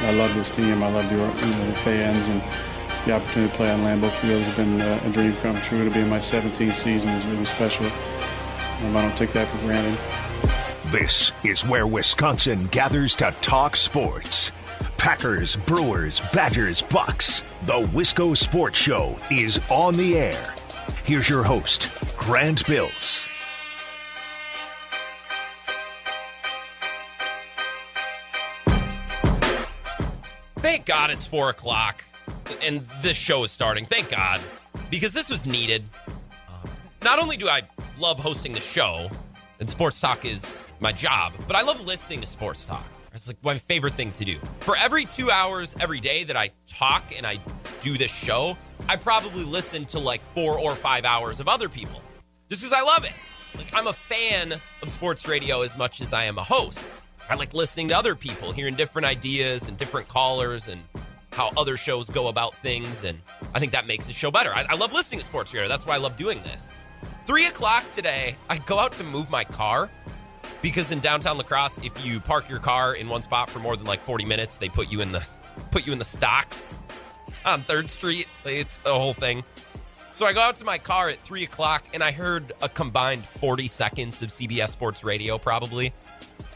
I love this team. I love the, you know, the fans and the opportunity to play on Lambeau Field has been uh, a dream come true. To be in my 17th season is really special. Um, I don't take that for granted. This is where Wisconsin gathers to talk sports. Packers, Brewers, Badgers, Bucks. The Wisco Sports Show is on the air. Here's your host, Grant Bills. Thank God it's four o'clock and this show is starting. Thank God. Because this was needed. Uh, not only do I love hosting the show, and sports talk is my job, but I love listening to sports talk. It's like my favorite thing to do. For every two hours every day that I talk and I do this show, I probably listen to like four or five hours of other people just because I love it. Like, I'm a fan of sports radio as much as I am a host. I like listening to other people, hearing different ideas and different callers and how other shows go about things. And I think that makes the show better. I, I love listening to sports radio. That's why I love doing this. Three o'clock today, I go out to move my car because in downtown La Crosse, if you park your car in one spot for more than like 40 minutes, they put you in the put you in the stocks on Third Street. It's the whole thing. So I go out to my car at three o'clock, and I heard a combined 40 seconds of CBS Sports Radio, probably.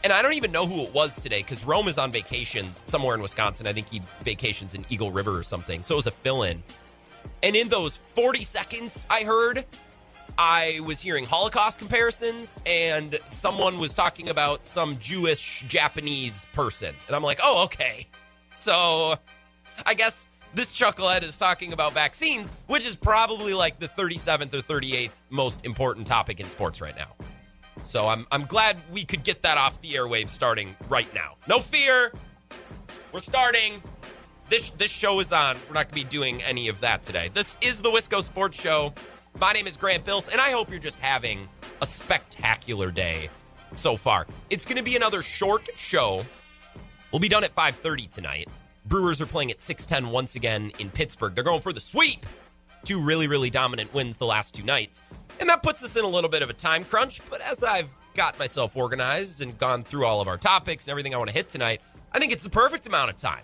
And I don't even know who it was today because Rome is on vacation somewhere in Wisconsin. I think he vacations in Eagle River or something. So it was a fill in. And in those 40 seconds, I heard I was hearing Holocaust comparisons, and someone was talking about some Jewish Japanese person. And I'm like, oh, okay. So I guess this chucklehead is talking about vaccines, which is probably like the 37th or 38th most important topic in sports right now. So I'm, I'm glad we could get that off the airwaves starting right now. No fear. We're starting. This, this show is on. We're not going to be doing any of that today. This is the Wisco Sports Show. My name is Grant Bills, and I hope you're just having a spectacular day so far. It's going to be another short show. We'll be done at 5:30 tonight. Brewers are playing at 6:10 once again in Pittsburgh. They're going for the sweep. Two really really dominant wins the last two nights. And that puts us in a little bit of a time crunch, but as I've got myself organized and gone through all of our topics and everything I want to hit tonight, I think it's the perfect amount of time.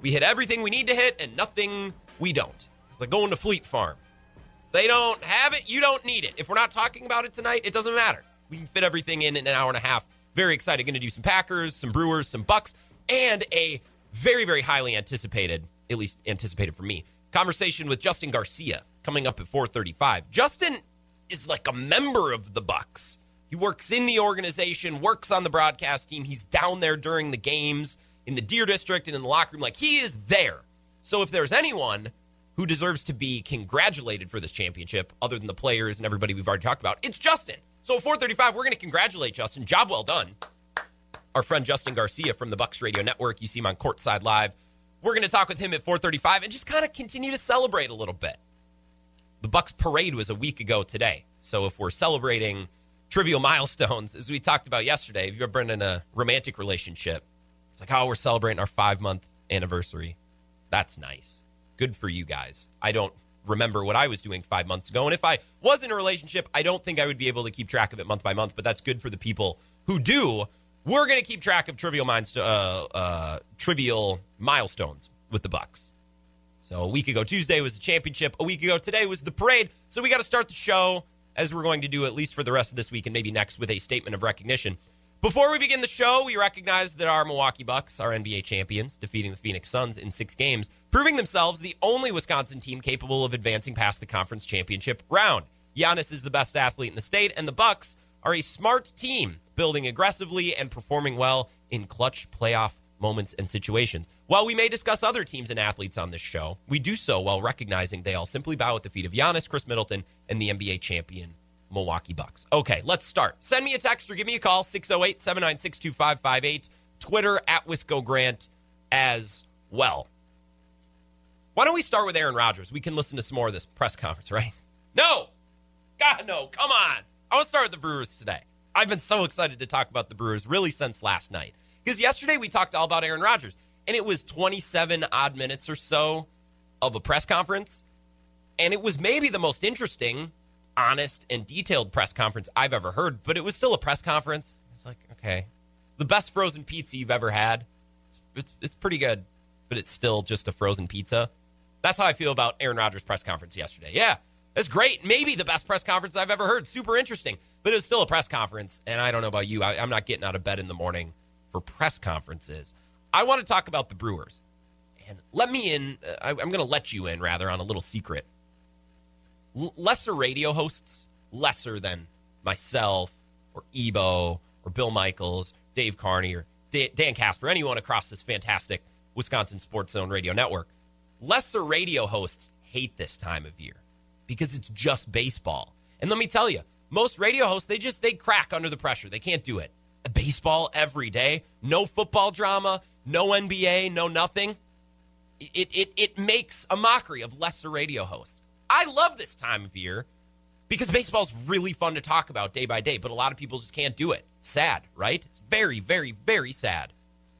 We hit everything we need to hit and nothing we don't. It's like going to Fleet Farm. They don't have it, you don't need it. If we're not talking about it tonight, it doesn't matter. We can fit everything in in an hour and a half. Very excited. Going to do some Packers, some Brewers, some Bucks, and a very, very highly anticipated, at least anticipated for me, conversation with Justin Garcia coming up at 435. Justin is like a member of the Bucks. He works in the organization, works on the broadcast team. He's down there during the games in the Deer District and in the locker room. Like he is there. So if there's anyone who deserves to be congratulated for this championship, other than the players and everybody we've already talked about, it's Justin. So at 435, we're going to congratulate Justin. Job well done. Our friend Justin Garcia from the Bucks Radio Network. You see him on Courtside Live. We're going to talk with him at 435 and just kind of continue to celebrate a little bit. The Bucks parade was a week ago today. So if we're celebrating trivial milestones, as we talked about yesterday, if you've ever been in a romantic relationship, it's like, oh, we're celebrating our five month anniversary. That's nice. Good for you guys. I don't remember what I was doing five months ago. And if I was in a relationship, I don't think I would be able to keep track of it month by month, but that's good for the people who do. We're going to keep track of trivial, minds, uh, uh, trivial milestones with the Bucks. So a week ago, Tuesday was the championship. A week ago today was the parade. So we got to start the show as we're going to do at least for the rest of this week and maybe next with a statement of recognition. Before we begin the show, we recognize that our Milwaukee Bucks are NBA champions, defeating the Phoenix Suns in six games, proving themselves the only Wisconsin team capable of advancing past the conference championship round. Giannis is the best athlete in the state, and the Bucks are a smart team, building aggressively and performing well in clutch playoff moments and situations. While we may discuss other teams and athletes on this show, we do so while recognizing they all simply bow at the feet of Giannis, Khris Middleton, and the NBA champion Milwaukee Bucks. Okay, let's start. Send me a text or give me a call, 608 796 2558. Twitter at Wisco Grant as well. Why don't we start with Aaron Rodgers? We can listen to some more of this press conference, right? No! God, no. Come on. I want to start with the Brewers today. I've been so excited to talk about the Brewers really since last night. Because yesterday we talked all about Aaron Rodgers and it was 27 odd minutes or so of a press conference. And it was maybe the most interesting, honest, and detailed press conference I've ever heard, but it was still a press conference. It's like, okay. The best frozen pizza you've ever had. it's it's pretty good, but it's still just a frozen pizza. That's how I feel about Aaron Rodgers' press conference yesterday. Yeah, it's great. Maybe the best press conference I've ever heard. Super interesting, but it was still a press conference. And I don't know about you. I, I'm not getting out of bed in the morning for press conferences. I want to talk about the Brewers. And let me in, uh, I, I'm going to let you in rather on a little secret. L- lesser radio hosts, lesser than myself or Ebo or Bill Michaels, Dave Carney or Da- Dan Casper, anyone across this fantastic Wisconsin Sports Zone radio network. Lesser radio hosts hate this time of year because it's just baseball. And let me tell you, most radio hosts they just they crack under the pressure. They can't do it. Baseball every day, no football drama, no NBA, no nothing. It it it makes a mockery of lesser radio hosts. I love this time of year because baseball's really fun to talk about day by day, but a lot of people just can't do it. Sad, right? It's very, very, very sad.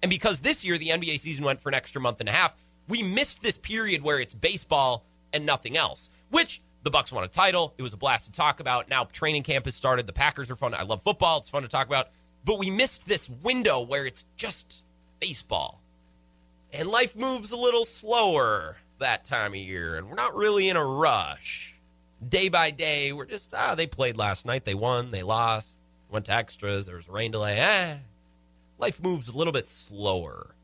And because this year the NBA season went for an extra month and a half, we missed this period where it's baseball and nothing else. Which the Bucks won a title. It was a blast to talk about. Now training camp has started. The Packers are fun. I love football. It's fun to talk about. But we missed this window where it's just baseball. And life moves a little slower that time of year, and we're not really in a rush. Day by day, we're just, ah, they played last night. They won, they lost, went to extras, there was a rain delay. Eh. Life moves a little bit slower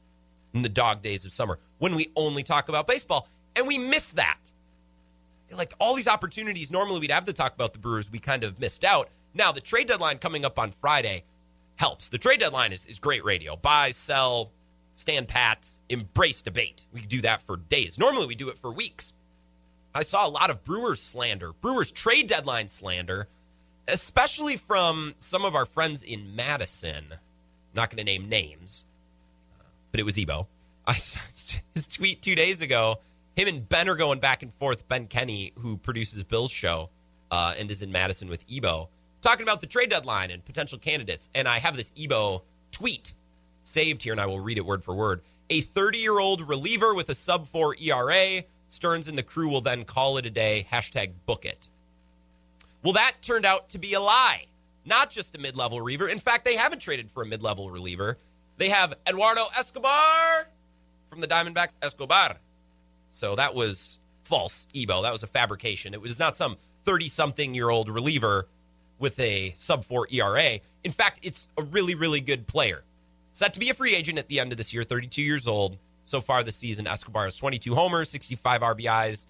in the dog days of summer when we only talk about baseball, and we miss that. Like all these opportunities, normally we'd have to talk about the Brewers, we kind of missed out. Now, the trade deadline coming up on Friday helps. The trade deadline is, is great radio. Buy, sell, stand pat, embrace debate. We do that for days. Normally, we do it for weeks. I saw a lot of Brewers slander, Brewers trade deadline slander, especially from some of our friends in Madison. I'm not going to name names, but it was Ebo. I saw his tweet two days ago. Him and Ben are going back and forth. Ben Kenny, who produces Bill's show uh, and is in Madison with Ebo, talking about the trade deadline and potential candidates. And I have this Ebo tweet saved here, and I will read it word for word. A 30 year old reliever with a sub 4 ERA. Stearns and the crew will then call it a day. Hashtag book it. Well, that turned out to be a lie. Not just a mid level reliever. In fact, they haven't traded for a mid level reliever. They have Eduardo Escobar from the Diamondbacks. Escobar. So that was false, Ebo. That was a fabrication. It was not some 30 something year old reliever with a sub 4 ERA. In fact, it's a really, really good player. Set to be a free agent at the end of this year, 32 years old. So far this season, Escobar has 22 homers, 65 RBIs,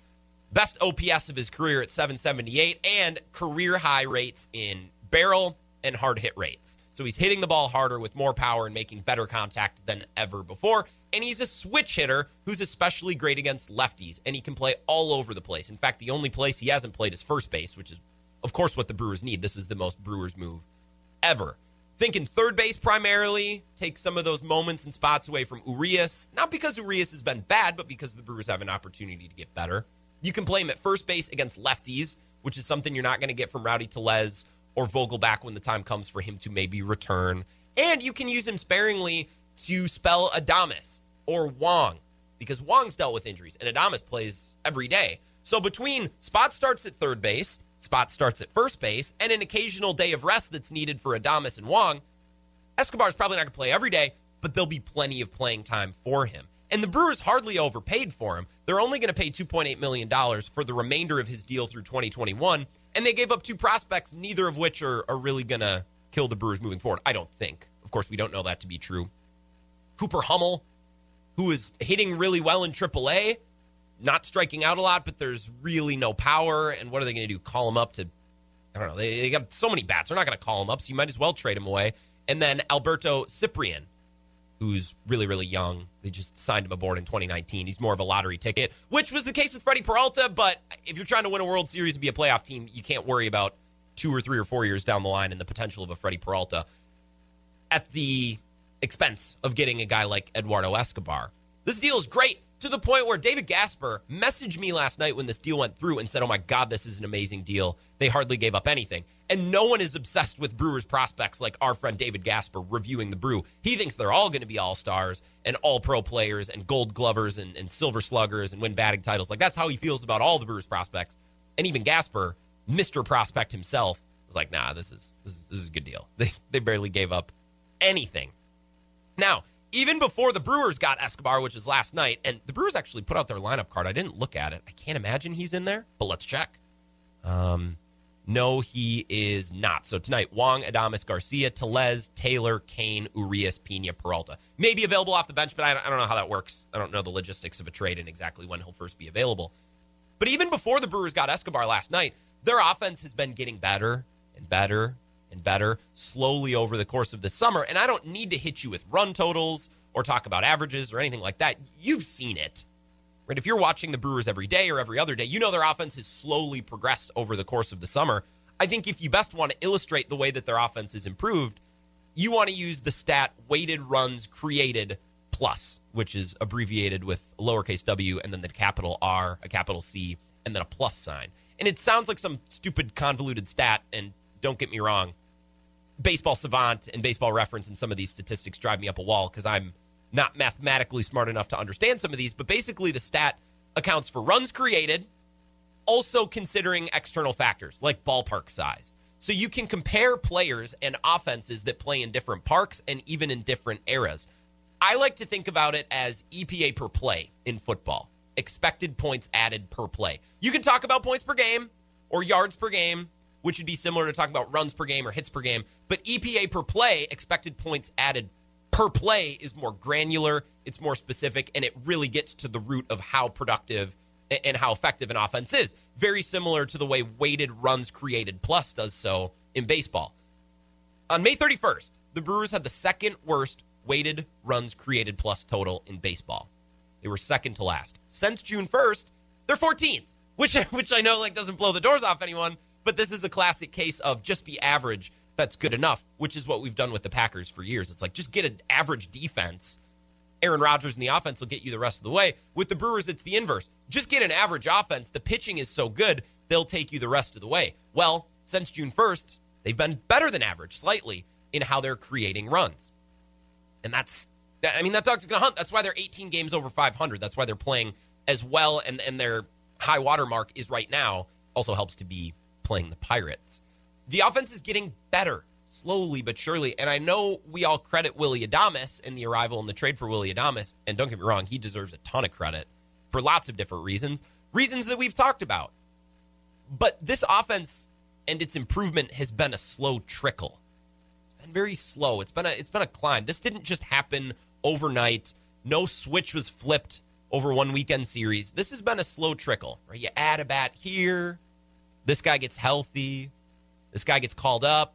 best OPS of his career at 778, and career high rates in barrel and hard hit rates. So he's hitting the ball harder with more power and making better contact than ever before. And he's a switch hitter who's especially great against lefties, and he can play all over the place. In fact, the only place he hasn't played is first base, which is, of course, what the Brewers need. This is the most Brewers move ever. Thinking third base primarily, take some of those moments and spots away from Urias. Not because Urias has been bad, but because the Brewers have an opportunity to get better. You can play him at first base against lefties, which is something you're not going to get from Rowdy Tellez or Vogelbach when the time comes for him to maybe return. And you can use him sparingly to spell Adames or Wong because Wong's dealt with injuries and Adames plays every day. So between spot starts at third base, spot starts at first base, and an occasional day of rest that's needed for Adames and Wong, Escobar's probably not going to play every day, but there'll be plenty of playing time for him. And the Brewers hardly overpaid for him. They're only going to pay $2.8 million for the remainder of his deal through 2021. And they gave up two prospects, neither of which are, are really going to kill the Brewers moving forward. I don't think. Of course, we don't know that to be true. Cooper Hummel, who is hitting really well in AAA, not striking out a lot, but there's really no power. And what are they going to do? Call him up to, I don't know. They, they got so many bats. They're not going to call him up, so you might as well trade him away. And then Alberto Ciprian, who's really, really young. They just signed him aboard in 2019. He's more of a lottery ticket, which was the case with Freddie Peralta. But if you're trying to win a World Series and be a playoff team, you can't worry about two or three or four years down the line and the potential of a Freddie Peralta at the expense of getting a guy like Eduardo Escobar. This deal is great to the point where David Gasper messaged me last night when this deal went through and said, Oh my God, this is an amazing deal. They hardly gave up anything. And no one is obsessed with Brewers prospects like our friend David Gasper reviewing the Brew. He thinks they're all going to be all stars and all pro players and gold glovers and, and silver sluggers and win batting titles. Like that's how he feels about all the Brewers prospects. And even Gasper, Mr. Prospect himself, was like, nah, this is this is, this is a good deal. They they barely gave up anything. Now, even before the Brewers got Escobar, which was last night, and the Brewers actually put out their lineup card. I didn't look at it. I can't imagine he's in there, but let's check. Um, no, he is not. So tonight, Wong, Adames, Garcia, Tellez, Taylor, Cain, Urias, Pena, Peralta. Maybe available off the bench, but I don't, I don't know how that works. I don't know the logistics of a trade and exactly when he'll first be available. But even before the Brewers got Escobar last night, their offense has been getting better and better and better slowly over the course of the summer. And I don't need to hit you with run totals or talk about averages or anything like that. You've seen it. Right? If you're watching the Brewers every day or every other day, you know their offense has slowly progressed over the course of the summer. I think if you best want to illustrate the way that their offense is improved, you want to use the stat weighted runs created plus, which is abbreviated with lowercase w and then the capital R, a capital C, and then a plus sign. And it sounds like some stupid convoluted stat, and don't get me wrong, baseball savant and baseball reference and some of these statistics drive me up a wall because I'm not mathematically smart enough to understand some of these. But basically, the stat accounts for runs created, also considering external factors like ballpark size. So you can compare players and offenses that play in different parks and even in different eras. I like to think about it as EPA per play in football, expected points added per play. You can talk about points per game or yards per game which would be similar to talking about runs per game or hits per game. But EPA per play, expected points added per play, is more granular, it's more specific, and it really gets to the root of how productive and how effective an offense is. Very similar to the way weighted runs created plus does so in baseball. On May 31st, the Brewers had the second worst weighted runs created plus total in baseball. They were second to last. Since June 1st, they're 14th, which which I know like doesn't blow the doors off anyone, but this is a classic case of just be average. That's good enough, which is what we've done with the Packers for years. It's like just get an average defense. Aaron Rodgers and the offense will get you the rest of the way. With the Brewers, it's the inverse. Just get an average offense. The pitching is so good, they'll take you the rest of the way. Well, since June 1st, they've been better than average slightly in how they're creating runs. And that's, I mean, that dog's going to hunt. That's why they're 18 games over 500. That's why they're playing as well. And, and their high water mark is right now also helps to be playing the Pirates. The offense is getting better slowly but surely. And I know we all credit Willie Adames in the arrival and the trade for Willie Adames. And don't get me wrong, he deserves a ton of credit for lots of different reasons, reasons that we've talked about. But this offense and its improvement has been a slow trickle. It's been very slow. It's been a it's been a climb. This didn't just happen overnight. No switch was flipped over one weekend series. This has been a slow trickle. Right? You add a bat here, this guy gets healthy. This guy gets called up.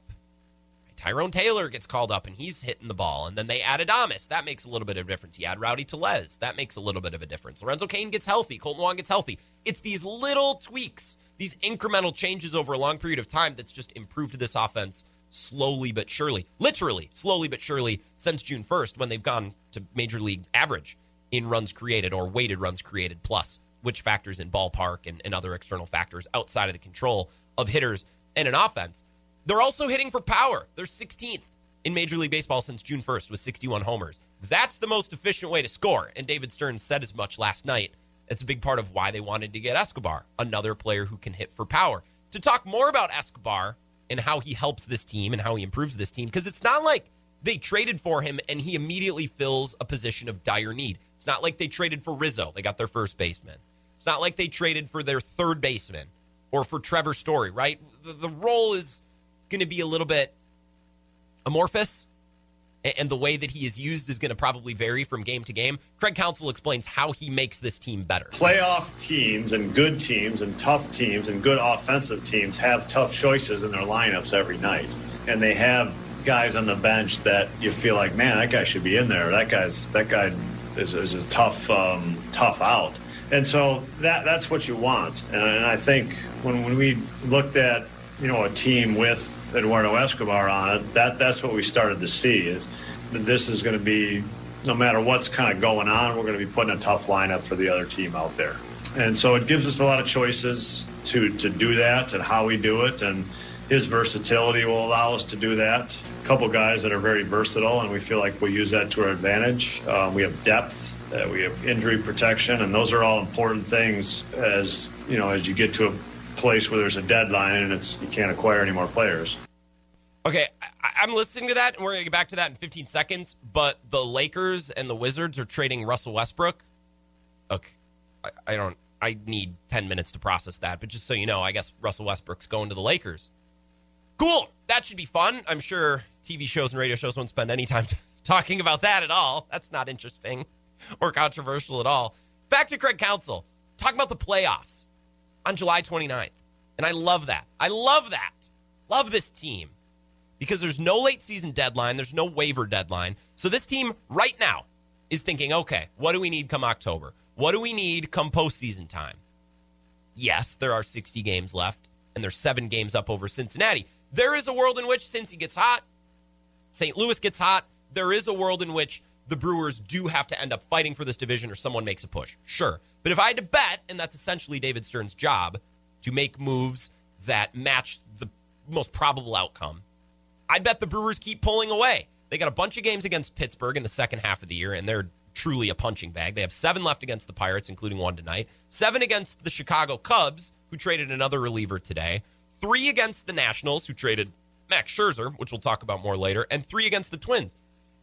Tyrone Taylor gets called up and he's hitting the ball. And then they add Adames. That makes a little bit of a difference. You add Rowdy Tellez. That makes a little bit of a difference. Lorenzo Cain gets healthy. Kolten Wong gets healthy. It's these little tweaks, these incremental changes over a long period of time that's just improved this offense slowly but surely. Literally, slowly but surely since June 1st when they've gone to major league average in runs created or weighted runs created plus which factors in ballpark and, and other external factors outside of the control of hitters and an offense. They're also hitting for power. They're 16th in Major League Baseball since June 1st with 61 homers. That's the most efficient way to score. And David Stearns said as much last night. It's a big part of why they wanted to get Escobar, another player who can hit for power. To talk more about Escobar and how he helps this team and how he improves this team, because it's not like they traded for him and he immediately fills a position of dire need. It's not like they traded for Rizzo. They got their first baseman. It's not like they traded for their third baseman or for Trevor Story, right? The, the role is going to be a little bit amorphous, and the way that he is used is going to probably vary from game to game. Craig Counsell explains how he makes this team better. Playoff teams and good teams and tough teams and good offensive teams have tough choices in their lineups every night. And they have guys on the bench that you feel like, man, that guy should be in there. That guy's that guy is, is a tough um, tough out. And so that that's what you want. And, and I think when, when we looked at you know a team with Eduardo Escobar on it, that that's what we started to see is that this is going to be no matter what's kind of going on, we're going to be putting a tough lineup for the other team out there. And so it gives us a lot of choices to to do that and how we do it and his versatility will allow us to do that. A couple guys that are very versatile, and we feel like we use that to our advantage. Um, we have depth uh, we have injury protection, and those are all important things as you know as you get to a place where there's a deadline and it's you can't acquire any more players. Okay, I, I'm listening to that, and we're going to get back to that in 15 seconds. But the Lakers and the Wizards are trading Russell Westbrook. Okay, I, I don't. I need 10 minutes to process that. But just so you know, I guess Russell Westbrook's going to the Lakers. Cool. That should be fun. I'm sure TV shows and radio shows won't spend any time talking about that at all. That's not interesting or controversial at all. Back to Craig Counsell. Talk about the playoffs on July 29th. And I love that. I love that. Love this team because there's no late season deadline, there's no waiver deadline. So this team right now is thinking, okay, what do we need come October? What do we need come postseason time? Yes, there are 60 games left, and there's seven games up over Cincinnati. There is a world in which Cincy gets hot, St. Louis gets hot. There is a world in which the Brewers do have to end up fighting for this division or someone makes a push. Sure. But if I had to bet, and that's essentially David Stearns' job, to make moves that match the most probable outcome, I bet the Brewers keep pulling away. They got a bunch of games against Pittsburgh in the second half of the year, and they're truly a punching bag. They have seven left against the Pirates, including one tonight, seven against the Chicago Cubs, who traded another reliever today, three against the Nationals, who traded Max Scherzer, which we'll talk about more later, and three against the Twins.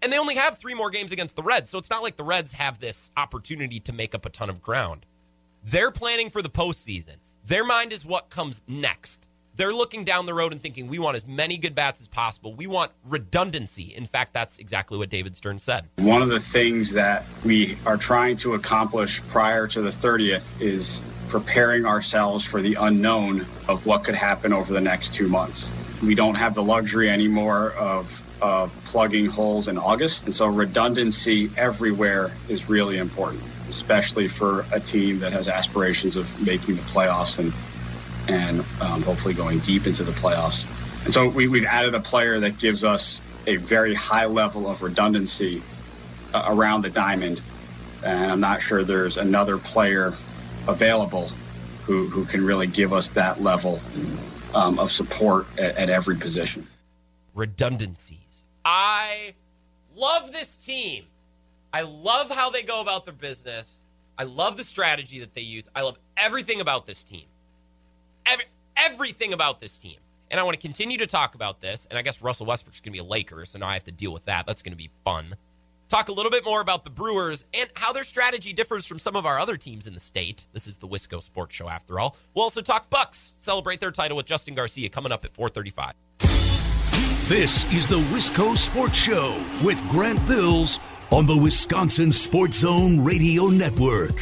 And they only have three more games against the Reds, so it's not like the Reds have this opportunity to make up a ton of ground. They're planning for the postseason. Their mind is what comes next. They're looking down the road and thinking, we want as many good bats as possible. We want redundancy. In fact, that's exactly what David Stearns said. One of the things that we are trying to accomplish prior to the 30th is preparing ourselves for the unknown of what could happen over the next two months. We don't have the luxury anymore of of plugging holes in August. And so redundancy everywhere is really important, especially for a team that has aspirations of making the playoffs and and um, hopefully going deep into the playoffs. And so we, we've added a player that gives us a very high level of redundancy uh, around the diamond. And I'm not sure there's another player available who, who can really give us that level um, of support at, at every position. Redundancies. I love this team. I love how they go about their business. I love the strategy that they use. I love everything about this team. Every, everything about this team. And I want to continue to talk about this. And I guess Russell Westbrook's going to be a Laker, so now I have to deal with that. That's going to be fun. Talk a little bit more about the Brewers and how their strategy differs from some of our other teams in the state. This is the Wisco Sports Show, after all. We'll also talk Bucks. Celebrate their title with Justin Garcia coming up at 435. This is the Wisco Sports Show with Grant Bills on the Wisconsin Sports Zone Radio Network.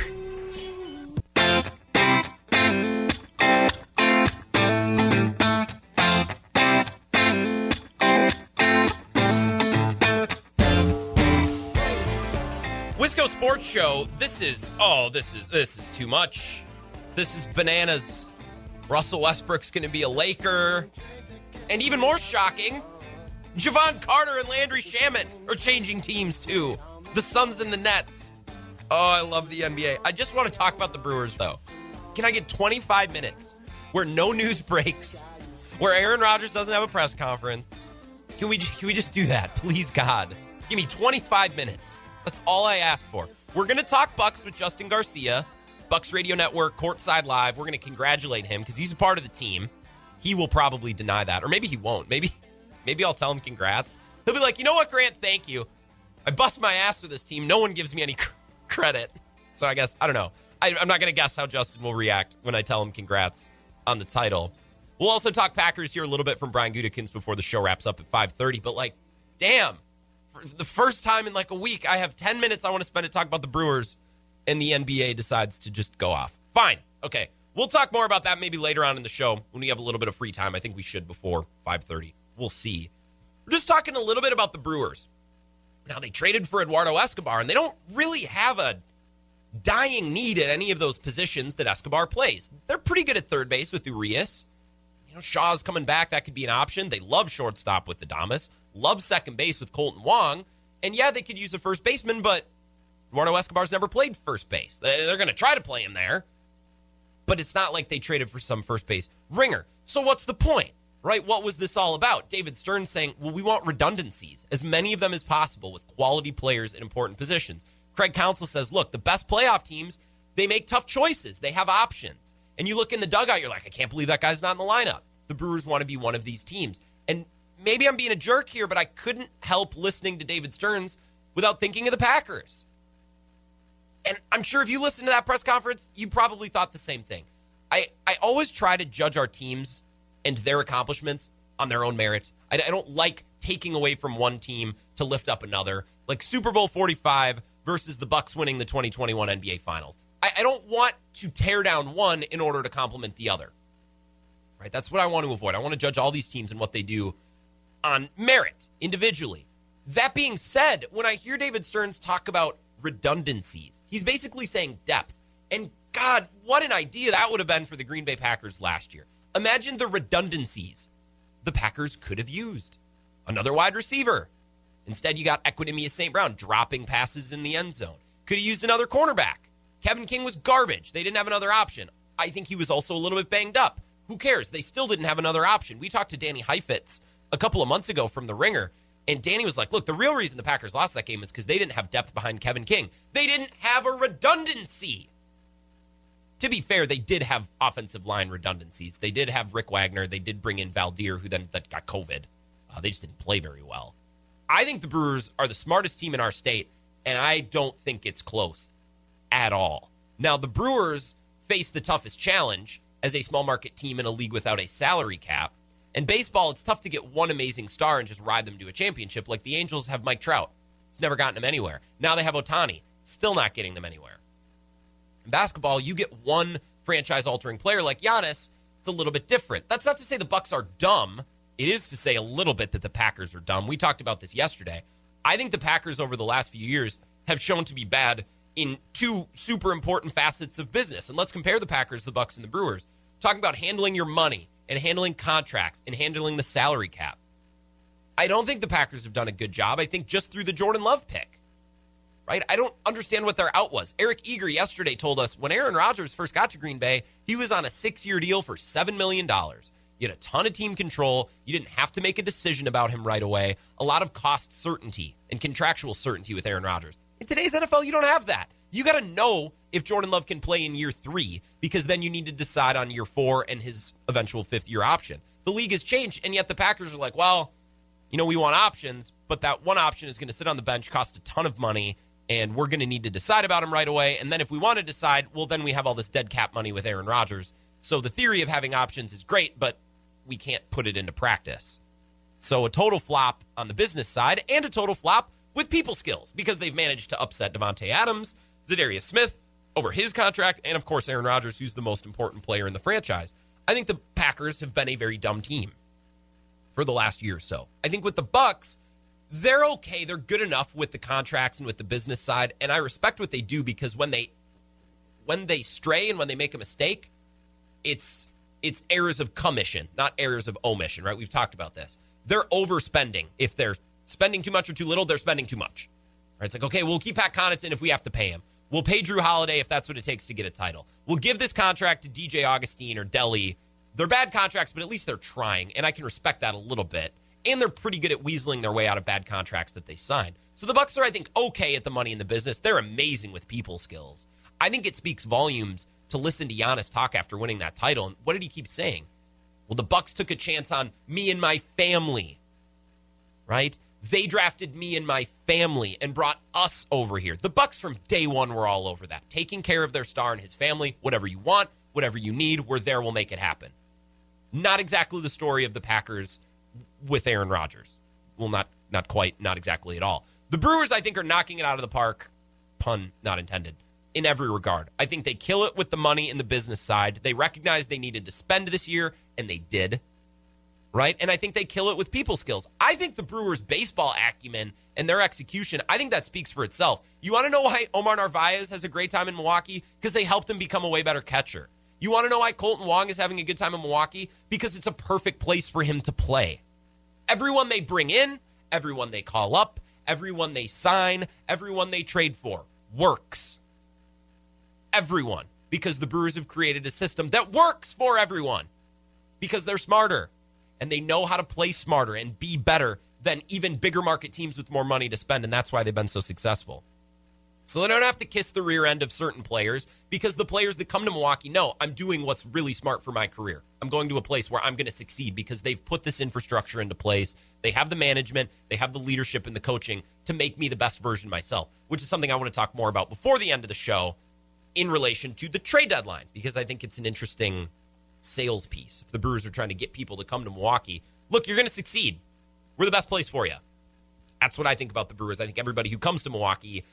Wisco Sports Show. This is oh, this is this is too much. This is bananas. Russell Westbrook's going to be a Laker, and even more shocking, Jevon Carter and Landry Shamet are changing teams too. The Suns and the Nets. Oh, I love the NBA. I just want to talk about the Brewers though. Can I get 25 minutes where no news breaks, where Aaron Rodgers doesn't have a press conference? Can we can we just do that, please, God? Give me 25 minutes. That's all I ask for. We're to talk Bucks with Justin Garcia, Bucks Radio Network, Courtside Live. We're to congratulate him because he's a part of the team. He will probably deny that, or maybe he won't. Maybe, maybe I'll tell him congrats. He'll be like, you know what, Grant? Thank you. I bust my ass for this team. No one gives me any credit. So I guess I don't know. I, I'm not going to guess how Justin will react when I tell him congrats on the title. We'll also talk Packers here a little bit from Brian Gutekunst before the show wraps up at 5:30. But like, damn, for the first time in like a week, I have 10 minutes I want to spend to talk about the Brewers, and the NBA decides to just go off. Fine. Okay. We'll talk more about that maybe later on in the show when we have a little bit of free time. I think we should before 5:30. We'll see. We're just talking a little bit about the Brewers. Now they traded for Eduardo Escobar, and they don't really have a dying need at any of those positions that Escobar plays. They're pretty good at third base with Urias. You know, Shaw's coming back. That could be an option. They love shortstop with Adames love second base with Kolten Wong. And yeah, they could use a first baseman, but Eduardo Escobar's never played first base. They're going to try to play him there, but it's not like they traded for some first base ringer. So what's the point, right? What was this all about? David Stearns saying, well, we want redundancies, as many of them as possible with quality players in important positions. Craig Counsell says, look, the best playoff teams, they make tough choices. They have options. And you look in the dugout, you're like, I can't believe that guy's not in the lineup. The Brewers want to be one of these teams. And maybe I'm being a jerk here, but I couldn't help listening to David Stearns without thinking of the Packers. And I'm sure if you listened to that press conference, you probably thought the same thing. I, I always try to judge our teams and their accomplishments on their own merit. I, I don't like taking away from one team to lift up another, like Super Bowl 45 versus the Bucks winning the 2021 NBA Finals. I, I don't want to tear down one in order to compliment the other. Right? That's what I want to avoid. I want to judge all these teams and what they do on merit individually. That being said, when I hear David Stearns talk about redundancies, he's basically saying depth. And God, what an idea that would have been for the Green Bay Packers last year. Imagine the redundancies the Packers could have used. Another wide receiver. Instead, you got Equanimeous St. Brown dropping passes in the end zone. Could have used another cornerback. Kevin King was garbage. They didn't have another option. I think he was also a little bit banged up. Who cares? They still didn't have another option. We talked to Danny Heifetz a couple of months ago from The Ringer, and Danny was like, look, the real reason the Packers lost that game is because they didn't have depth behind Kevin King. They didn't have a redundancy. To be fair, they did have offensive line redundancies. They did have Rick Wagner. They did bring in Valdir, who then that got COVID. Uh, they just didn't play very well. I think the Brewers are the smartest team in our state, and I don't think it's close at all. Now, the Brewers face the toughest challenge as a small market team in a league without a salary cap. And baseball, it's tough to get one amazing star and just ride them to a championship. Like the Angels have Mike Trout. It's never gotten them anywhere. Now they have Ohtani, Still not getting them anywhere. In basketball, you get one franchise altering player like Giannis. It's a little bit different. That's not to say the Bucks are dumb. It is to say a little bit that the Packers are dumb. We talked about this yesterday. I think the Packers over the last few years have shown to be bad in two super important facets of business. And let's compare the Packers, the Bucks, and the Brewers. Talking about handling your money and handling contracts and handling the salary cap. I don't think the Packers have done a good job. I think just through the Jordan Love pick. Right? I don't understand what their out was. Eric Eager yesterday told us when Aaron Rodgers first got to Green Bay, he was on a six year deal for $7 million. You had a ton of team control. You didn't have to make a decision about him right away. A lot of cost certainty and contractual certainty with Aaron Rodgers. In today's NFL, you don't have that. You got to know if Jordan Love can play in year three because then you need to decide on year four and his eventual fifth year option. The league has changed, and yet the Packers are like, well, you know, we want options, but that one option is going to sit on the bench, cost a ton of money, and we're going to need to decide about him right away. And then if we want to decide, well, then we have all this dead cap money with Aaron Rodgers. So the theory of having options is great, but we can't put it into practice. So a total flop on the business side and a total flop with people skills because they've managed to upset Davante Adams, Za'Darius Smith over his contract, and of course Aaron Rodgers, who's the most important player in the franchise. I think the Packers have been a very dumb team for the last year or so. I think with the Bucks, they're okay. They're good enough with the contracts and with the business side, and I respect what they do because when they when they stray and when they make a mistake, it's it's errors of commission, not errors of omission, right? We've talked about this. They're overspending. If they're spending too much or too little, they're spending too much. Right? It's like, okay, we'll keep Pat Connaughton if we have to pay him. We'll pay Jrue Holiday if that's what it takes to get a title. We'll give this contract to DJ Augustin or Delly. They're bad contracts, but at least they're trying, and I can respect that a little bit. And they're pretty good at weaseling their way out of bad contracts that they sign. So the Bucks are, I think, okay at the money in the business. They're amazing with people skills. I think it speaks volumes to listen to Giannis talk after winning that title. And what did he keep saying? Well, the Bucks took a chance on me and my family. Right? They drafted me and my family and brought us over here. The Bucks from day one were all over that. Taking care of their star and his family, whatever you want, whatever you need, we're there, we'll make it happen. Not exactly the story of the Packers with Aaron Rodgers. Well, not not quite, not exactly at all. The Brewers, I think, are knocking it out of the park, pun not intended, in every regard. I think they kill it with the money in the business side. They recognize they needed to spend this year, and they did. Right? And I think they kill it with people skills. I think the Brewers' baseball acumen and their execution, I think that speaks for itself. You want to know why Omar Narvaez has a great time in Milwaukee? Because they helped him become a way better catcher. You want to know why Kolten Wong is having a good time in Milwaukee? Because it's a perfect place for him to play. Everyone they bring in, everyone they call up, everyone they sign, everyone they trade for works. Everyone. Because the Brewers have created a system that works for everyone. Because they're smarter and they know how to play smarter and be better than even bigger market teams with more money to spend. And that's why they've been so successful. So they don't have to kiss the rear end of certain players because the players that come to Milwaukee know I'm doing what's really smart for my career. I'm going to a place where I'm going to succeed because they've put this infrastructure into place. They have the management, they have the leadership and the coaching to make me the best version myself, which is something I want to talk more about before the end of the show in relation to the trade deadline because I think it's an interesting sales piece. If the Brewers are trying to get people to come to Milwaukee, look, you're going to succeed. We're the best place for you. That's what I think about the Brewers. I think everybody who comes to Milwaukee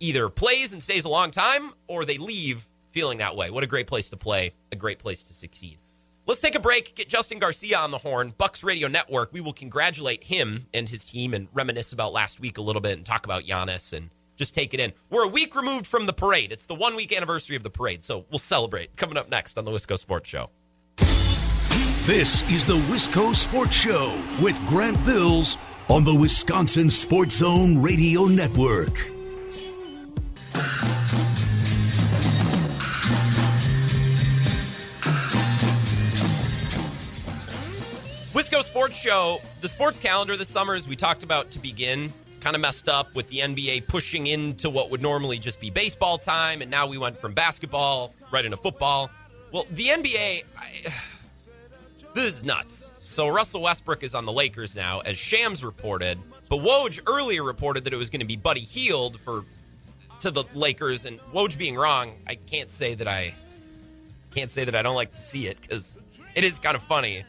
either plays and stays a long time or they leave feeling that way. What a great place to play, a great place to succeed. Let's take a break, get Justin Garcia on the horn, Bucks Radio Network. We will congratulate him and his team and reminisce about last week a little bit and talk about Giannis and just take it in. We're a week removed from the parade. It's the one week anniversary of the parade, so we'll celebrate. Coming up next on the Wisco Sports Show. This is the Wisco Sports Show with Grant Bills on the Wisconsin Sports Zone Radio Network. Wisco Sports Show, the sports calendar this summer, as we talked about to begin, kind of messed up with the NBA pushing into what would normally just be baseball time, and now we went from basketball right into football. Well, the NBA, I, this is nuts. So Russell Westbrook is on the Lakers now, as Shams reported, but Woj earlier reported that it was going to be Buddy Hield for to the Lakers, and Woj being wrong, I can't say that I can't say that I don't like to see it because it is kind of funny.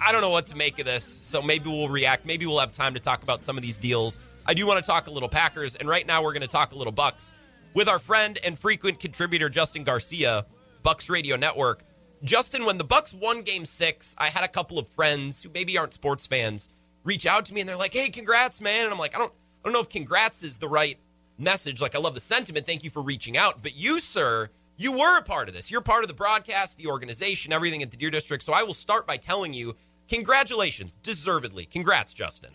I don't know what to make of this, so maybe we'll react. Maybe we'll have time to talk about some of these deals. I do want to talk a little Packers, and right now we're going to talk a little Bucks with our friend and frequent contributor Justin Garcia, Bucks Radio Network. Justin, when the Bucks won Game Six, I had a couple of friends who maybe aren't sports fans reach out to me, and they're like, "Hey, congrats, man!" And I'm like, "I don't, I don't know if congrats is the right message. Like, I love the sentiment. Thank you for reaching out, but you, sir." You were a part of this. You're part of the broadcast, the organization, everything at the Deer District. So I will start by telling you congratulations, deservedly. Congrats, Justin.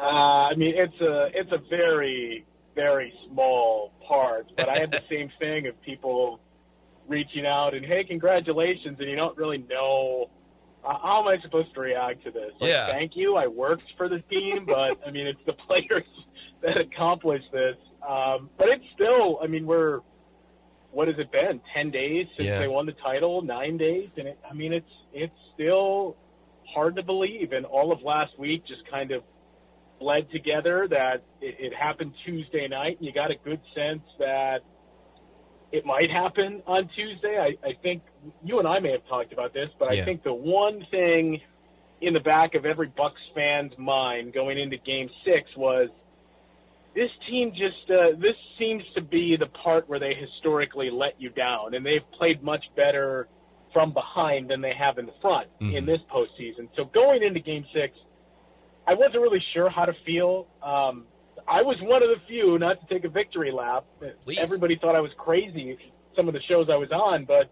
Uh, I mean, it's a it's a very very small part, but I had the same thing of people reaching out and hey, congratulations, and you don't really know uh, how am I supposed to react to this. Like, Yeah. Thank you. I worked for the team, but I mean, it's the players that accomplished this. Um, but it's still, I mean, we're what has it been? Ten days since Yeah. they won the title, nine days, and it, I mean, it's it's still hard to believe. And all of last week just kind of bled together. That it, it happened Tuesday night, and you got a good sense that it might happen on Tuesday. I, I think you and I may have talked about this, but Yeah. I think the one thing in the back of every Bucks fan's mind going into Game Six was this team just uh, this seems to be the part where they historically let you down, and they've played much better from behind than they have in the front in this postseason. So going into Game Six, I wasn't really sure how to feel. Um, I was one of the few not to take a victory lap. Please. Everybody thought I was crazy. Some of the shows I was on, but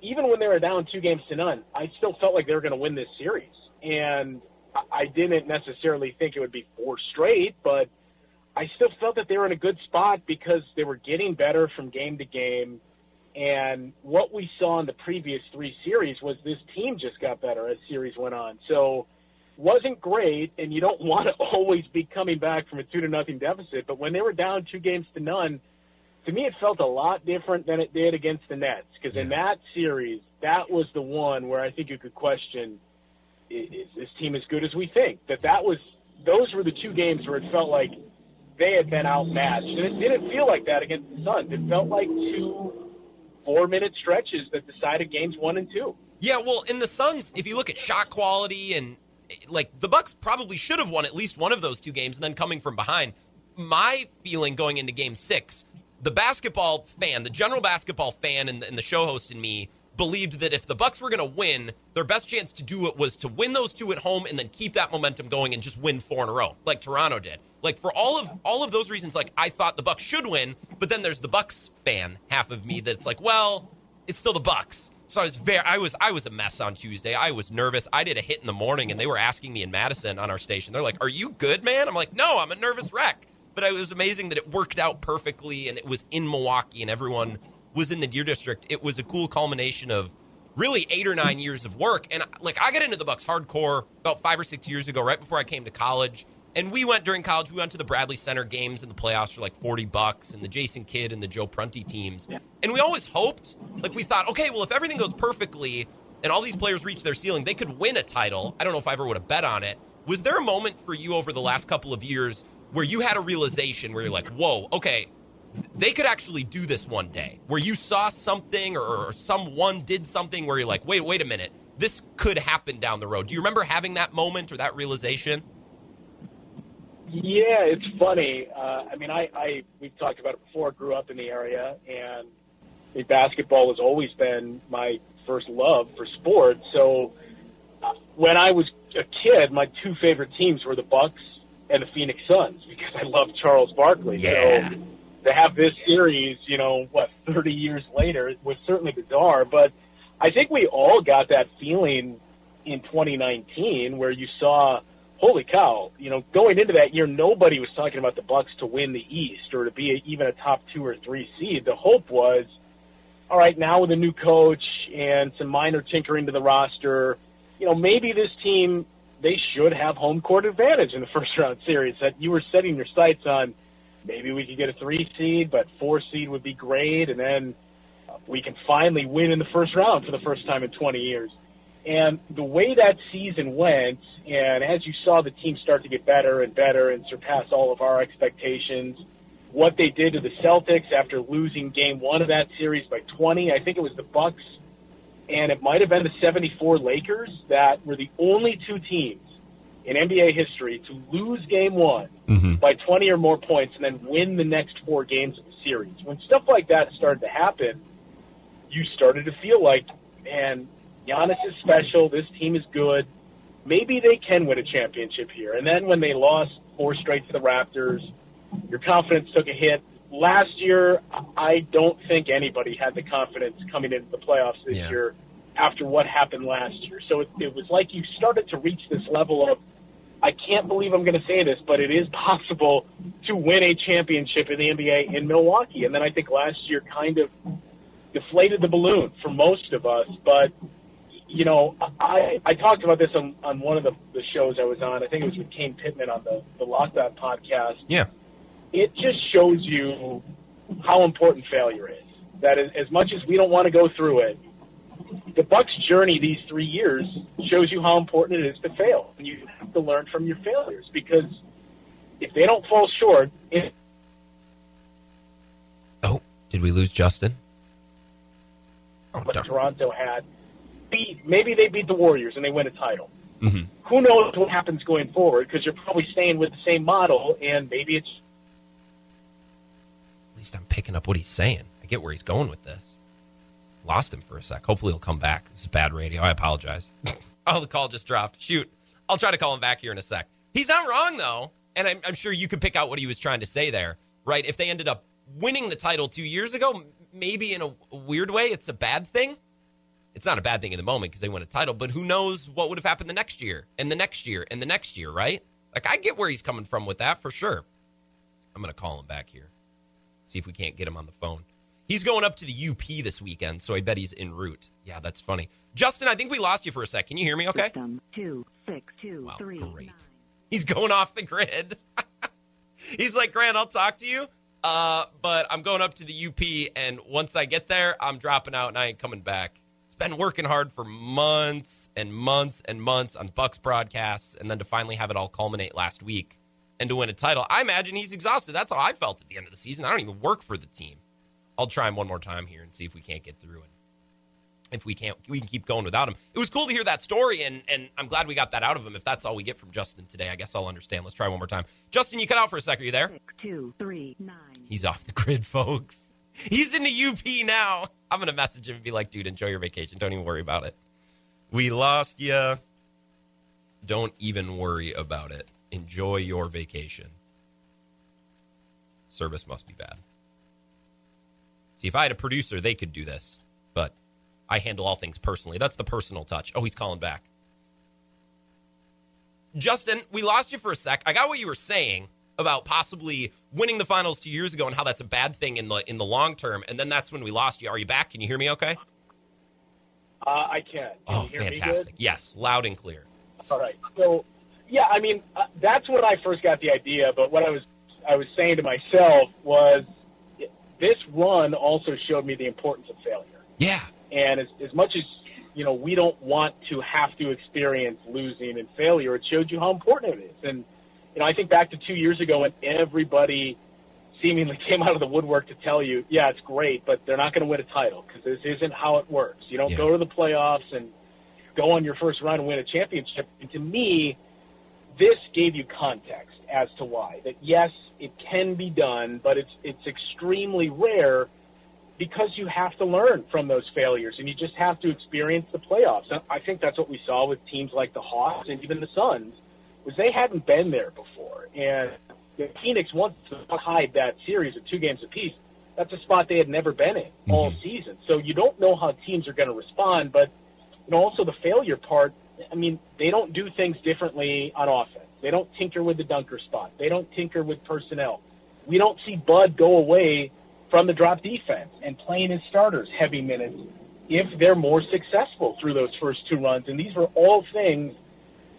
even when they were down two games to none, I still felt like they were going to win this series. And I didn't necessarily think it would be four straight, but I still felt that they were in a good spot because they were getting better from game to game. And what we saw in the previous three series was this team just got better as series went on. So wasn't great, and you don't want to always be coming back from a two to nothing deficit. But when they were down two games to none, to me it felt a lot different than it did against the Nets. Because in that series, that was the one where I think you could question: Is this team as good as we think? That that was those were the two games where it felt like they had been outmatched, and it didn't feel like that against the Suns. It felt like two four-minute stretches that decided games one and two. Yeah, well, in the Suns, if you look at shot quality and like the Bucks probably should have won at least one of those two games and then coming from behind. My feeling going into game 6, the basketball fan, the general basketball fan and, and the show host in me believed that if the Bucks were going to win, their best chance to do it was to win those two at home and then keep that momentum going and just win four in a row, like Toronto did. Like for all of all of those reasons, like I thought the Bucks should win, but then there's the Bucks fan half of me that's like, well, it's still the Bucks. So I was very, I was, I was a mess on Tuesday. I was nervous. I did a hit in the morning, and they were asking me in Madison on our station. They're like, "Are you good, man?" I'm like, "No, I'm a nervous wreck." But it was amazing that it worked out perfectly, and it was in Milwaukee, and everyone was in the Deer District. It was a cool culmination of really eight or nine years of work. And like, I got into the Bucks hardcore about five or six years ago, right before I came to college. And we went during college. We went to the Bradley Center games in the playoffs for like forty bucks, and the Jason Kidd and the Joe Prunty teams. And we always hoped, like we thought, okay, well if everything goes perfectly and all these players reach their ceiling, they could win a title. I don't know if I ever would have bet on it. Was there a moment for you over the last couple of years where you had a realization where you're like, whoa, okay, they could actually do this one day, where you saw something or, or someone did something where you're like, wait, wait a minute, this could happen down the road. Do you remember having that moment or that realization? Yeah, it's funny. Uh, I mean, I, I we've talked about it before. Grew up in the area, and basketball has always been my first love for sports. So uh, when I was a kid, my two favorite teams were the Bucks and the Phoenix Suns because I loved Charles Barkley. Yeah. So to have this series, you know, what 30 years later was certainly bizarre, but I think we all got that feeling in 2019 where you saw holy cow, you know, going into that year, nobody was talking about the Bucks to win the East or to be a, even a top two or three seed. The hope was, all right, now with a new coach and some minor tinkering to the roster, you know, maybe this team they should have home court advantage in the first round series. That you were setting your sights on. Maybe we could get a three seed, but four seed would be great, and then uh, we can finally win in the first round for the first time in 20 years. And the way that season went, and as you saw the team start to get better and better and surpass all of our expectations, what they did to the Celtics after losing game one of that series by 20, I think it was the Bucks, and it might have been the 74 Lakers that were the only two teams in NBA history to lose game one mm-hmm. by 20 or more points and then win the next four games of the series. When stuff like that started to happen, you started to feel like, man, Giannis is special. This team is good. Maybe they can win a championship here. And then when they lost four straight to the Raptors, your confidence took a hit. Last year, I don't think anybody had the confidence coming into the playoffs this Yeah. year after what happened last year. So it, it was like you started to reach this level of, I can't believe I'm going to say this, but it is possible to win a championship in the NBA in Milwaukee. And then I think last year kind of deflated the balloon for most of us. But you know, I I talked about this on, on one of the, the shows I was on. I think it was with Kane Pittman on the the Lockdown podcast. Yeah. It just shows you how important failure is. That as, as much as we don't want to go through it, the Bucks' journey these three years shows you how important it is to fail, and you have to learn from your failures because if they don't fall short, it, Oh, did we lose Justin? Oh, what darn. Toronto had. Beat, maybe they beat the Warriors and they win a title. Mhm. Who knows what happens going forward? Because you're probably staying with the same model, and maybe it's At least I'm picking up what he's saying. I get where he's going with this. Lost him for a sec. Hopefully he'll come back. Is bad radio. I apologize. oh, the call just dropped. Shoot. I'll try to call him back here in a sec. He's not wrong, though. And I'm, I'm sure you could pick out what he was trying to say there, right? If they ended up winning the title two years ago, maybe in a, a weird way, it's a bad thing. It's not a bad thing in the moment because they won a title, but who knows what would have happened the next year and the next year and the next year, right? Like, I get where he's coming from with that for sure. I'm going to call him back here see if we can't get him on the phone. He's going up to the UP this weekend, so I bet he's en route. Yeah, that's funny. Justin, I think we lost you for a sec. Can you hear me okay? System two six two Wow, three great. nine. He's going off the grid. he's like, Grant, I'll talk to you. Uh, but I'm going up to the UP, and once I get there, I'm dropping out and I ain't coming back. It's been working hard for months and months and months on Bucks broadcasts, and then to finally have it all culminate last week and to win a title. I imagine he's exhausted. That's how I felt at the end of the season. I don't even work for the team. I'll try him one more time here and see if we can't get through it. If we can't, we can keep going without him. It was cool to hear that story, and and I'm glad we got that out of him. If that's all we get from Justin today, I guess I'll understand. Let's try one more time. Justin, you cut out for a sec. Are you there? Six two three nine. He's off the grid, folks. He's in the UP now. I'm gonna message him and be like, dude, enjoy your vacation. Don't even worry about it. We lost you. Don't even worry about it. Enjoy your vacation. Service must be bad. See, if I had a producer, they could do this, but I handle all things personally. That's the personal touch. Oh, he's calling back. Justin, we lost you for a sec. I got what you were saying about possibly winning the finals two years ago and how that's a bad thing in the in the long term, and then that's when we lost you. Are you back? Can you hear me? Okay. uh, I can. Can Oh, you hear me fantastic! Yes, loud and clear. All right. So, Yeah, I mean uh, that's when I first got the idea. But what I was I was saying to myself was, this run also showed me the importance of failure. Yeah. And as, as much as you know, we don't want to have to experience losing and failure. It showed you how important it is. And you know, I think back to two years ago when everybody seemingly came out of the woodwork to tell you, yeah, it's great, but they're not going to win a title because this isn't how it works. You don't Yeah. go to the playoffs and go on your first run and win a championship. And to me, this gave you context as to why. That yes, it can be done, but it's it's extremely rare because you have to learn from those failures and you just have to experience the playoffs. I think that's what we saw with teams like the Hawks and even the Suns was they hadn't been there before. And Phoenix wants to hide that series of two games apiece. That's a spot they had never been in mm-hmm. all season. So you don't know how teams are going to respond, but you know also the failure part. I mean, they don't do things differently on offense. They don't tinker with the dunker spot. They don't tinker with personnel. We don't see Bud go away from the drop defense and playing his starters heavy minutes if they're more successful through those first two runs. And these were all things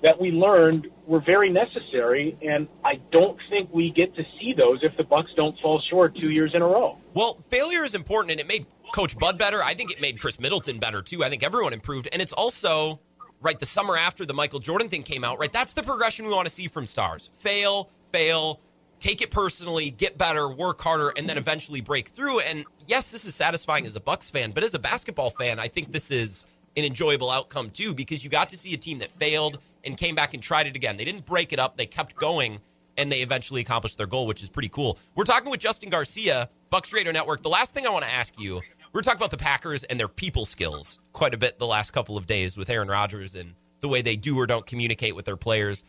that we learned were very necessary. And I don't think we get to see those if the Bucks don't fall short two years in a row. Well, failure is important, and it made Coach Bud better. I think it made Khris Middleton better too. I think everyone improved, and it's also right the summer after the Michael Jordan thing came out. Right, that's the progression we want to see from stars: fail, fail, take it personally, get better, work harder, and then eventually break through. And yes, this is satisfying as a Bucks fan, but as a basketball fan, I think this is an enjoyable outcome too because you got to see a team that failed and came back and tried it again. They didn't break it up; they kept going and they eventually accomplished their goal, which is pretty cool. We're talking with Justin Garcia, Bucks Radio Network. The last thing I want to ask you, we're talking about the Packers and their people skills quite a bit the last couple of days with Aaron Rodgers and the way they do or don't communicate with their players.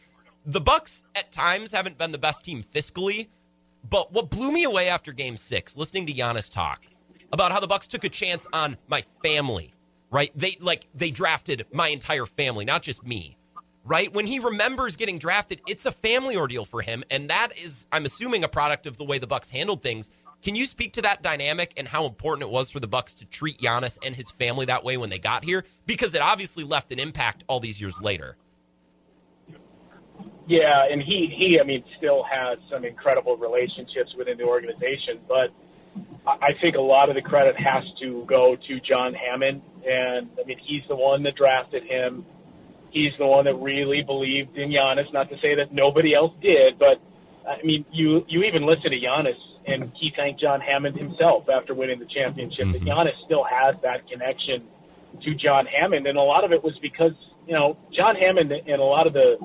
The Bucks at times haven't been the best team fiscally, but what blew me away after Game Six, listening to Giannis talk about how the Bucks took a chance on my family, right? They like they drafted my entire family, not just me right? When he remembers getting drafted, it's a family ordeal for him, and that is, I'm assuming, a product of the way the Bucks handled things. Can you speak to that dynamic and how important it was for the Bucks to treat Giannis and his family that way when they got here? Because it obviously left an impact all these years later. Yeah, and he, he, I mean, still has some incredible relationships within the organization, but I I think a lot of the credit has to go to John Hammond. And, I mean, he's the one that drafted him. He's the one that really believed in Giannis. Not to say that nobody else did, but, I mean, you, you even listen to Giannis, and he thanked John Hammond himself after winning the championship. That mm-hmm. Giannis still has that connection to John Hammond. And a lot of it was because, you know, John Hammond and a lot of the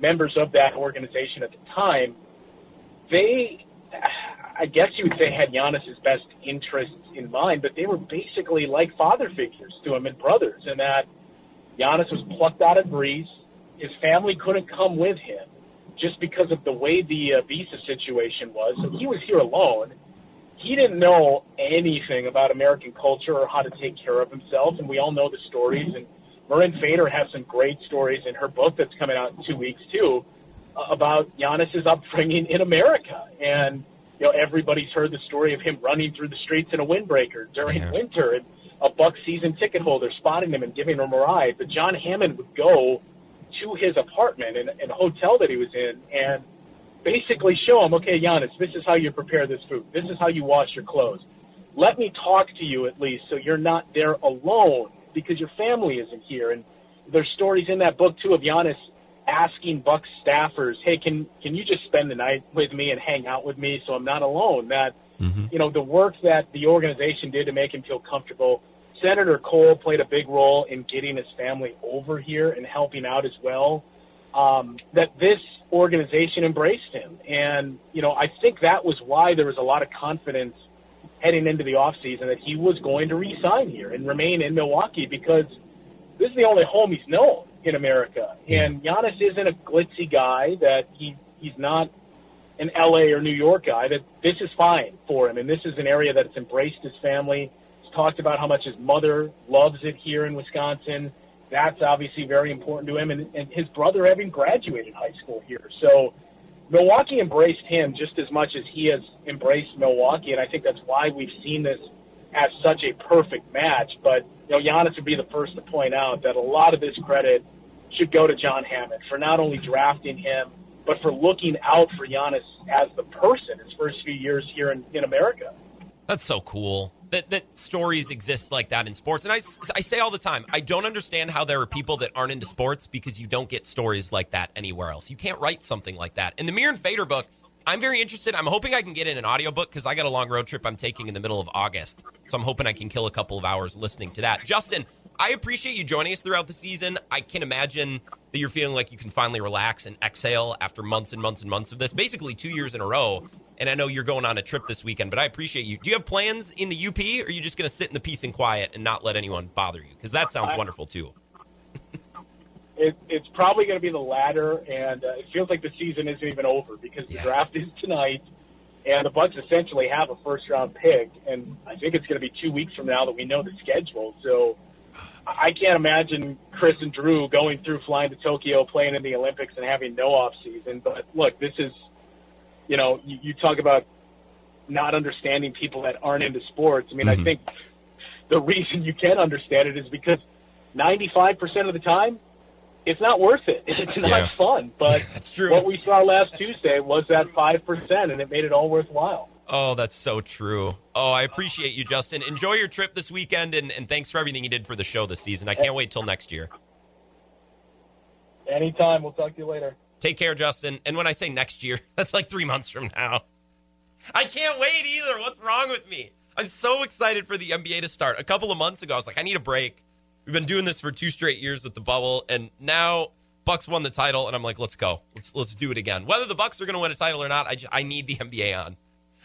members of that organization at the time, they, I guess you would say, had Giannis's best interests in mind, but they were basically like father figures to him and brothers, and that Giannis was plucked out of Greece. His family couldn't come with him just because of the way the uh, visa situation was. So he was here alone. He didn't know anything about American culture or how to take care of himself, and we all know the stories. And Mirin Fader has some great stories in her book that's coming out in two weeks too uh, about Giannis's upbringing in America. And you know, everybody's heard the story of him running through the streets in a windbreaker during Yeah. winter, and a Buck season ticket holder spotting him and giving him a ride. But John Hammond would go to his apartment and, and hotel that he was in, and basically show him, okay, Giannis, this is how you prepare this food. This is how you wash your clothes. Let me talk to you at least, so you're not there alone because your family isn't here. And there's stories in that book too of Giannis asking Bucks staffers, "Hey, can can you just spend the night with me and hang out with me so I'm not alone?" That mm-hmm. you know the work that the organization did to make him feel comfortable. Senator Kohl played a big role in getting his family over here and helping out as well. Um, that this organization embraced him, and you know I think that was why there was a lot of confidence heading into the offseason that he was going to re-sign here and remain in Milwaukee because this is the only home he's known in America. And Giannis isn't a glitzy guy that he he's not an LA or New York guy that this is fine for him and this is an area that's embraced his family. Talked about how much his mother loves it here in Wisconsin. That's obviously very important to him and, and his brother having graduated high school here. So Milwaukee embraced him just as much as he has embraced Milwaukee, and I think that's why we've seen this as such a perfect match. But you know, Giannis would be the first to point out that a lot of this credit should go to John Hammond for not only drafting him, but for looking out for Giannis as the person his first few years here in, in America. That's so cool that, that stories exist like that in sports. And I, I say all the time, I don't understand how there are people that aren't into sports because you don't get stories like that anywhere else. You can't write something like that. In the Mirin Fader book, I'm very interested. I'm hoping I can get in an audiobook because I got a long road trip I'm taking in the middle of August. So I'm hoping I can kill a couple of hours listening to that. Justin, I appreciate you joining us throughout the season. I can imagine that you're feeling like you can finally relax and exhale after months and months and months of this, basically two years in a row. And I know you're going on a trip this weekend, but I appreciate you. Do you have plans in the UP, or are you just going to sit in the peace and quiet and not let anyone bother you? Because that sounds wonderful too. it, it's probably going to be the latter, and uh, it feels like the season isn't even over because the Yeah. draft is tonight, and the Bucks essentially have a first round pick, and I think it's going to be two weeks from now that we know the schedule. So I I can't imagine Khris and Jrue going through flying to Tokyo, playing in the Olympics, and having no off season. But look, this is, you know, you, you talk about not understanding people that aren't into sports. I mean, I mm-hmm. think the reason you can understand it is because 95% of the time, it's not worth it. It's not Yeah. fun. But That's true. what we saw last Tuesday was that 5%, and it made it all worthwhile. Oh, that's so true. Oh, I appreciate you, Justin. Enjoy your trip this weekend, and, and thanks for everything you did for the show this season. I can't wait till next year. Anytime. We'll talk to you later. Take care, Justin. And when I say next year, that's like three months from now. I can't wait either. What's wrong with me? I'm so excited for the NBA to start. A couple of months ago, I was like, I need a break. We've been doing this for two straight years with the bubble, and now Bucks won the title, and I'm like, let's go. Let's let's do it again. Whether the Bucks are going to win a title or not, I, ju- I need the NBA on.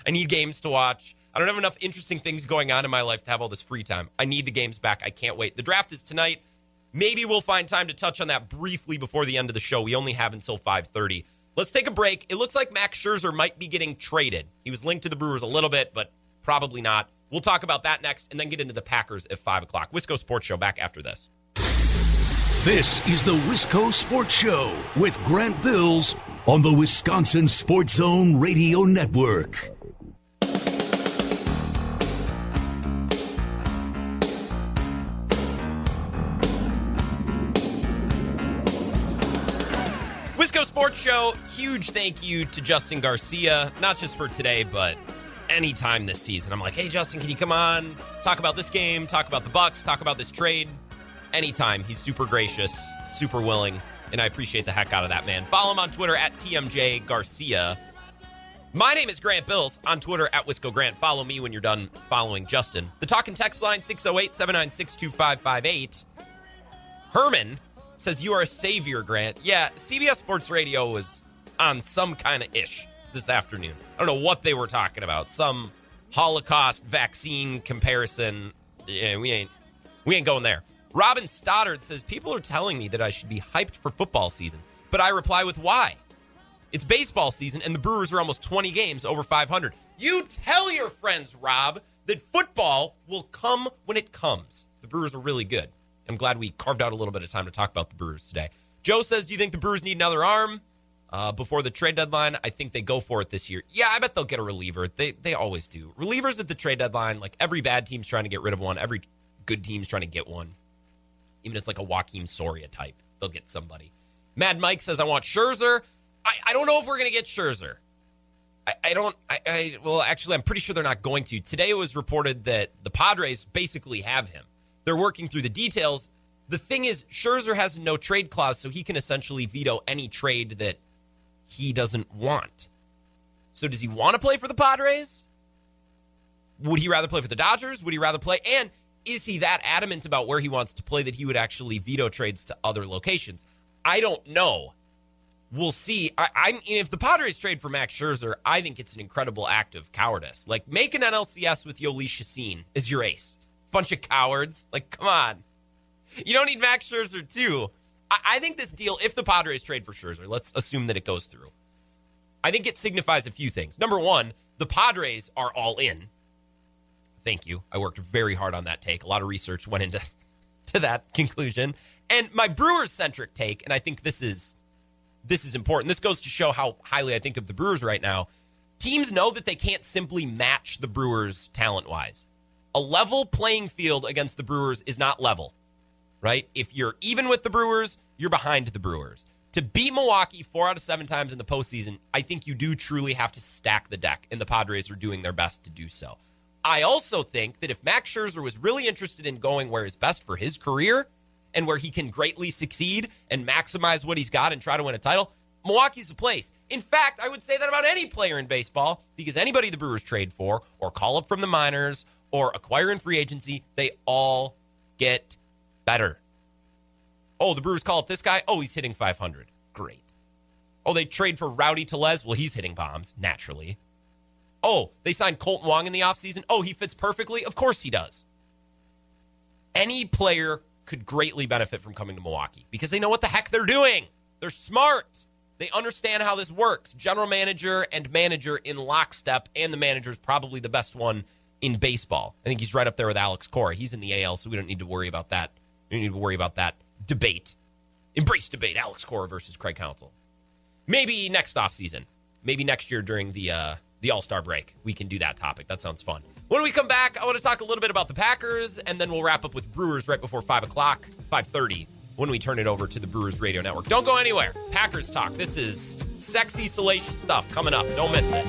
I need games to watch. I don't have enough interesting things going on in my life to have all this free time. I need the games back. I can't wait. The draft is tonight. Maybe we'll find time to touch on that briefly before the end of the show. We only have until 5:30. Let's take a break. It looks like Max Scherzer might be getting traded. He was linked to the Brewers a little bit, but probably not. We'll talk about that next, and then get into the Packers at five o'clock. Wisco Sports Show back after this. This is the Wisco Sports Show with Grant Bills on the Wisconsin Sports Zone Radio Network. Huge thank you to Justin Garcia, not just for today, but anytime this season. I'm like, hey, Justin, can you come on, talk about this game, talk about the Bucks, talk about this trade? Anytime. He's super gracious, super willing, and I appreciate the heck out of that man. Follow him on Twitter at TMJ Garcia. My name is Grant Bills on Twitter at Wisco Grant. Follow me when you're done following Justin. The talk and text line 608 796 2558. Herman says you are a savior, Grant. Yeah, CBS Sports Radio was on some kind of ish this afternoon. I don't know what they were talking about. Some Holocaust vaccine comparison. Yeah, we ain't we ain't going there. Robin Stoddard says people are telling me that I should be hyped for football season, but I reply with why? It's baseball season, and the Brewers are almost 20 games over 500. You tell your friends, Rob, that football will come when it comes. The Brewers are really good. I'm glad we carved out a little bit of time to talk about the Brewers today. Joe says, Do you think the Brewers need another arm uh, before the trade deadline? I think they go for it this year. Yeah, I bet they'll get a reliever. They, they always do. Relievers at the trade deadline, like every bad team's trying to get rid of one, every good team's trying to get one. Even if it's like a Joakim Soria type, they'll get somebody. Mad Mike says, I want Scherzer. I, I don't know if we're going to get Scherzer. I, I don't. I, I well, actually, I'm pretty sure they're not going to. Today it was reported that the Padres basically have him. They're working through the details. The thing is, Scherzer has no trade clause, so he can essentially veto any trade that he doesn't want. So, does he want to play for the Padres? Would he rather play for the Dodgers? Would he rather play? And is he that adamant about where he wants to play that he would actually veto trades to other locations? I don't know. We'll see. I, mean, if the Padres trade for Max Scherzer, I think it's an incredible act of cowardice. Like, make an NLCS with Jhoulys Chacin as your ace. Bunch of cowards. Like, come on. You don't need Max Scherzer, too. I, I think this deal, if the Padres trade for Scherzer, let's assume that it goes through. I think it signifies a few things. Number one, the Padres are all in. Thank you. I worked very hard on that take. A lot of research went into to that conclusion. And my Brewers centric take, and I think this is this is important. This goes to show how highly I think of the Brewers right now. Teams know that they can't simply match the Brewers talent wise. A level playing field against the Brewers is not level. right? If you're even with the Brewers, you're behind the Brewers. To beat Milwaukee four out of seven times in the postseason, I think you do truly have to stack the deck, and the Padres are doing their best to do so. I also think that if Max Scherzer was really interested in going where is best for his career and where he can greatly succeed and maximize what he's got and try to win a title, Milwaukee's the place. In fact, I would say that about any player in baseball because anybody the Brewers trade for or call up from the minors or acquire in free agency, they all get better. Oh, the Brewers call up this guy. Oh, he's hitting 500. Great. Oh, they trade for Rowdy Tellez. Well, he's hitting bombs, naturally. Oh, they signed Kolten Wong in the offseason. Oh, he fits perfectly. Of course he does. Any player could greatly benefit from coming to Milwaukee because they know what the heck they're doing. They're smart. They understand how this works. General manager and manager in lockstep, and the manager is probably the best one in baseball. I think he's right up there with Alex Cora. He's in the AL, so we don't need to worry about that. We don't need to worry about that debate. Embrace debate. Alex Cora versus Craig Counsell. Maybe next offseason. Maybe next year during the uh, the All Star break. We can do that topic. That sounds fun. When we come back, I want to talk a little bit about the Packers, and then we'll wrap up with Brewers right before five o'clock, five thirty, when we turn it over to the Brewers Radio Network. Don't go anywhere. Packers talk. This is sexy, salacious stuff coming up. Don't miss it.